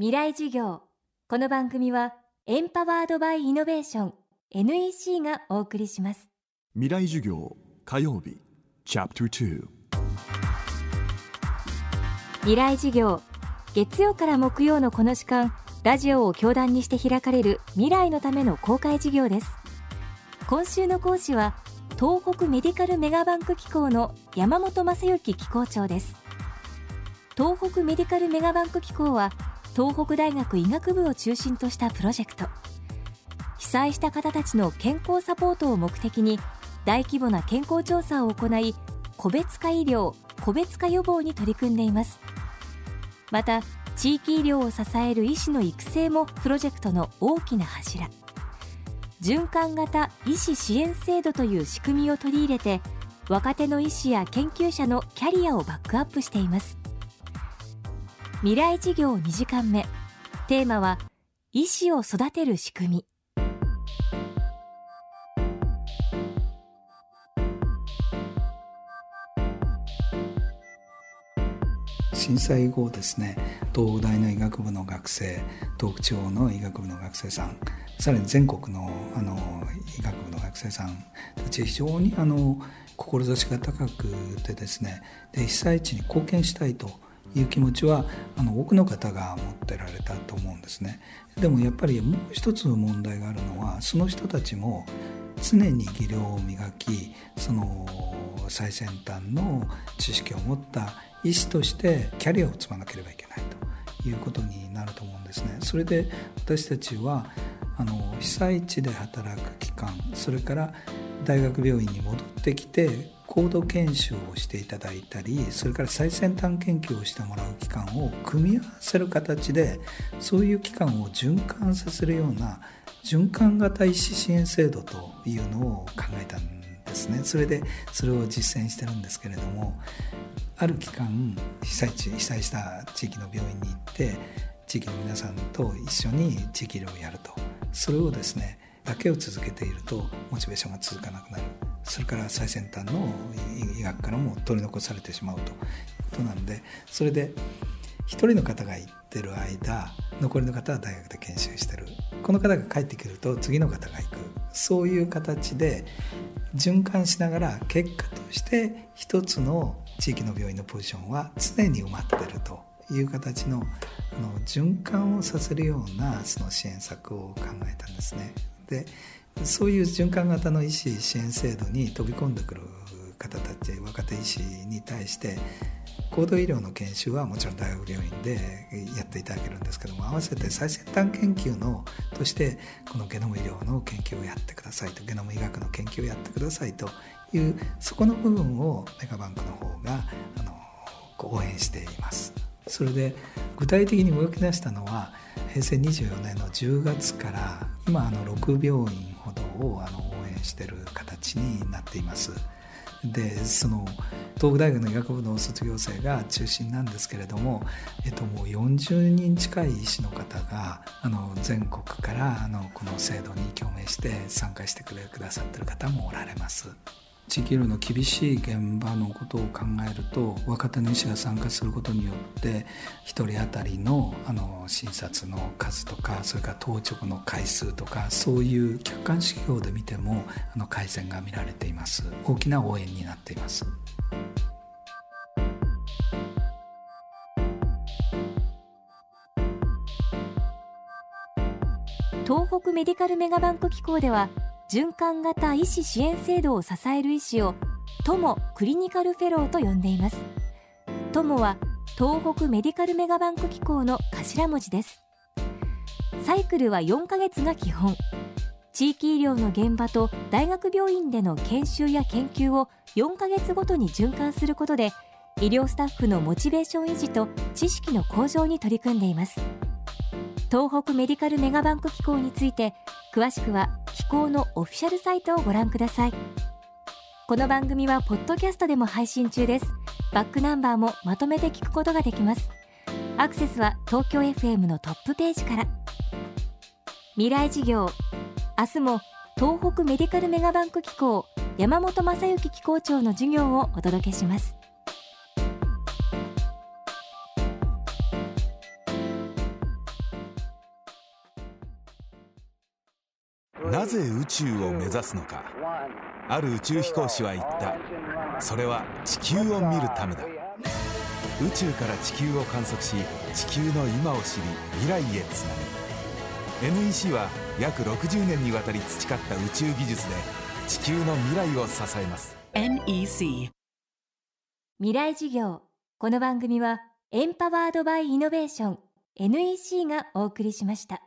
未来授業。この番組はエンパワードバイイノベーション NEC がお送りします。未来授業火曜日チャプター未来授業月曜から木曜のこの時間ラジオを教壇にして開かれる未来のための公開授業です。今週の講師は東北メディカルメガバンク機構の山本正幸機構長です。東北メディカルメガバンク機構は東北大学医学部を中心としたプロジェクト。被災した方たちの健康サポートを目的に大規模な健康調査を行い個別化医療個別化予防に取り組んでいます。また地域医療を支える医師の育成もプロジェクトの大きな柱。循環型医師支援制度という仕組みを取り入れて若手の医師や研究者のキャリアをバックアップしています。未来事業2時間目。テーマは医師を育てる仕組み。震災後ですね東大の医学部の学生東北地方の医学部の学生さんさらに全国のあの医学部の学生さんたち非常にあの志が高くてですねで被災地に貢献したいという気持ちはあの多くの方が持ってられたと思うんですねでもやっぱりもう一つ問題があるのはその人たちも常に技量を磨きその最先端の知識を持った医師としてキャリアを積まなければいけないということになると思うんですね。それで私たちはあの被災地で働く期間それから大学病院に戻ってきて高度研修をしていただいたりそれから最先端研究をしてもらう期間を組み合わせる形でそういう期間を循環させるような循環型医師支援制度というのを考えたんですね。それでそれを実践してるんですけれどもある期間被災地被災した地域の病院に行って地域の皆さんと一緒に地域医療をやると。それをですねだけを続けているとモチベーションが続かなくなるそれから最先端の医学からも取り残されてしまうということなんでそれで1人の方が行ってる間残りの方は大学で研修してる。この方が帰ってくると次の方が行く。そういう形で循環しながら結果として一つの地域の病院のポジションは常に埋まってると。いう形のの循環をさせるようなその支援策を考えたんですね。でそういう循環型の医師支援制度に飛び込んでくる方たち若手医師に対して高度医療の研修はもちろん大学病院でやっていただけるんですけども合わせて最先端研究のとしてこのゲノム医療の研究をやってくださいとゲノム医学の研究をやってくださいというそこの部分をメガバンクの方があの応援しています。それで具体的に動き出したのは平成24年の10月から今あの6病院ほどをあの応援している形になっています。でその東北大学の医学部の卒業生が中心なんですけれども、えっと、もう40人近い医師の方があの全国からあのこの制度に共鳴して参加してくださってる方もおられます。地域の厳しい現場のことを考えると若手の医師が参加することによって1人当たりのあの診察の数とかそれから当直の回数とかそういう客観指標で見てもあの改善が見られています。大きな応援になっています。東北メディカルメガバンク機構では循環型医師支援制度を支える医師を友クリニカルフェローと呼んでいます。友は東北メディカルメガバンク機構の頭文字です。サイクルは4ヶ月が基本。地域医療の現場と大学病院での研修や研究を4ヶ月ごとに循環することで医療スタッフのモチベーション維持と知識の向上に取り組んでいます。東北メディカルメガバンク機構について詳しくは機構のオフィシャルサイトをご覧ください。この番組はポッドキャストでも配信中です。バックナンバーもまとめて聞くことができます。アクセスは東京 FM のトップページから。未来事業明日も東北メディカルメガバンク機構山本正幸機構長の授業をお届けします。なぜ宇宙を目指すのか。ある宇宙飛行士は言った。それは地球を見るためだ。宇宙から地球を観測し地球の今を知り未来へつなぐ。NEC は約60年にわたり培った宇宙技術で地球の未来を支えます。NEC 未来事業。この番組はエンパワードバイイノベーション NEC がお送りしました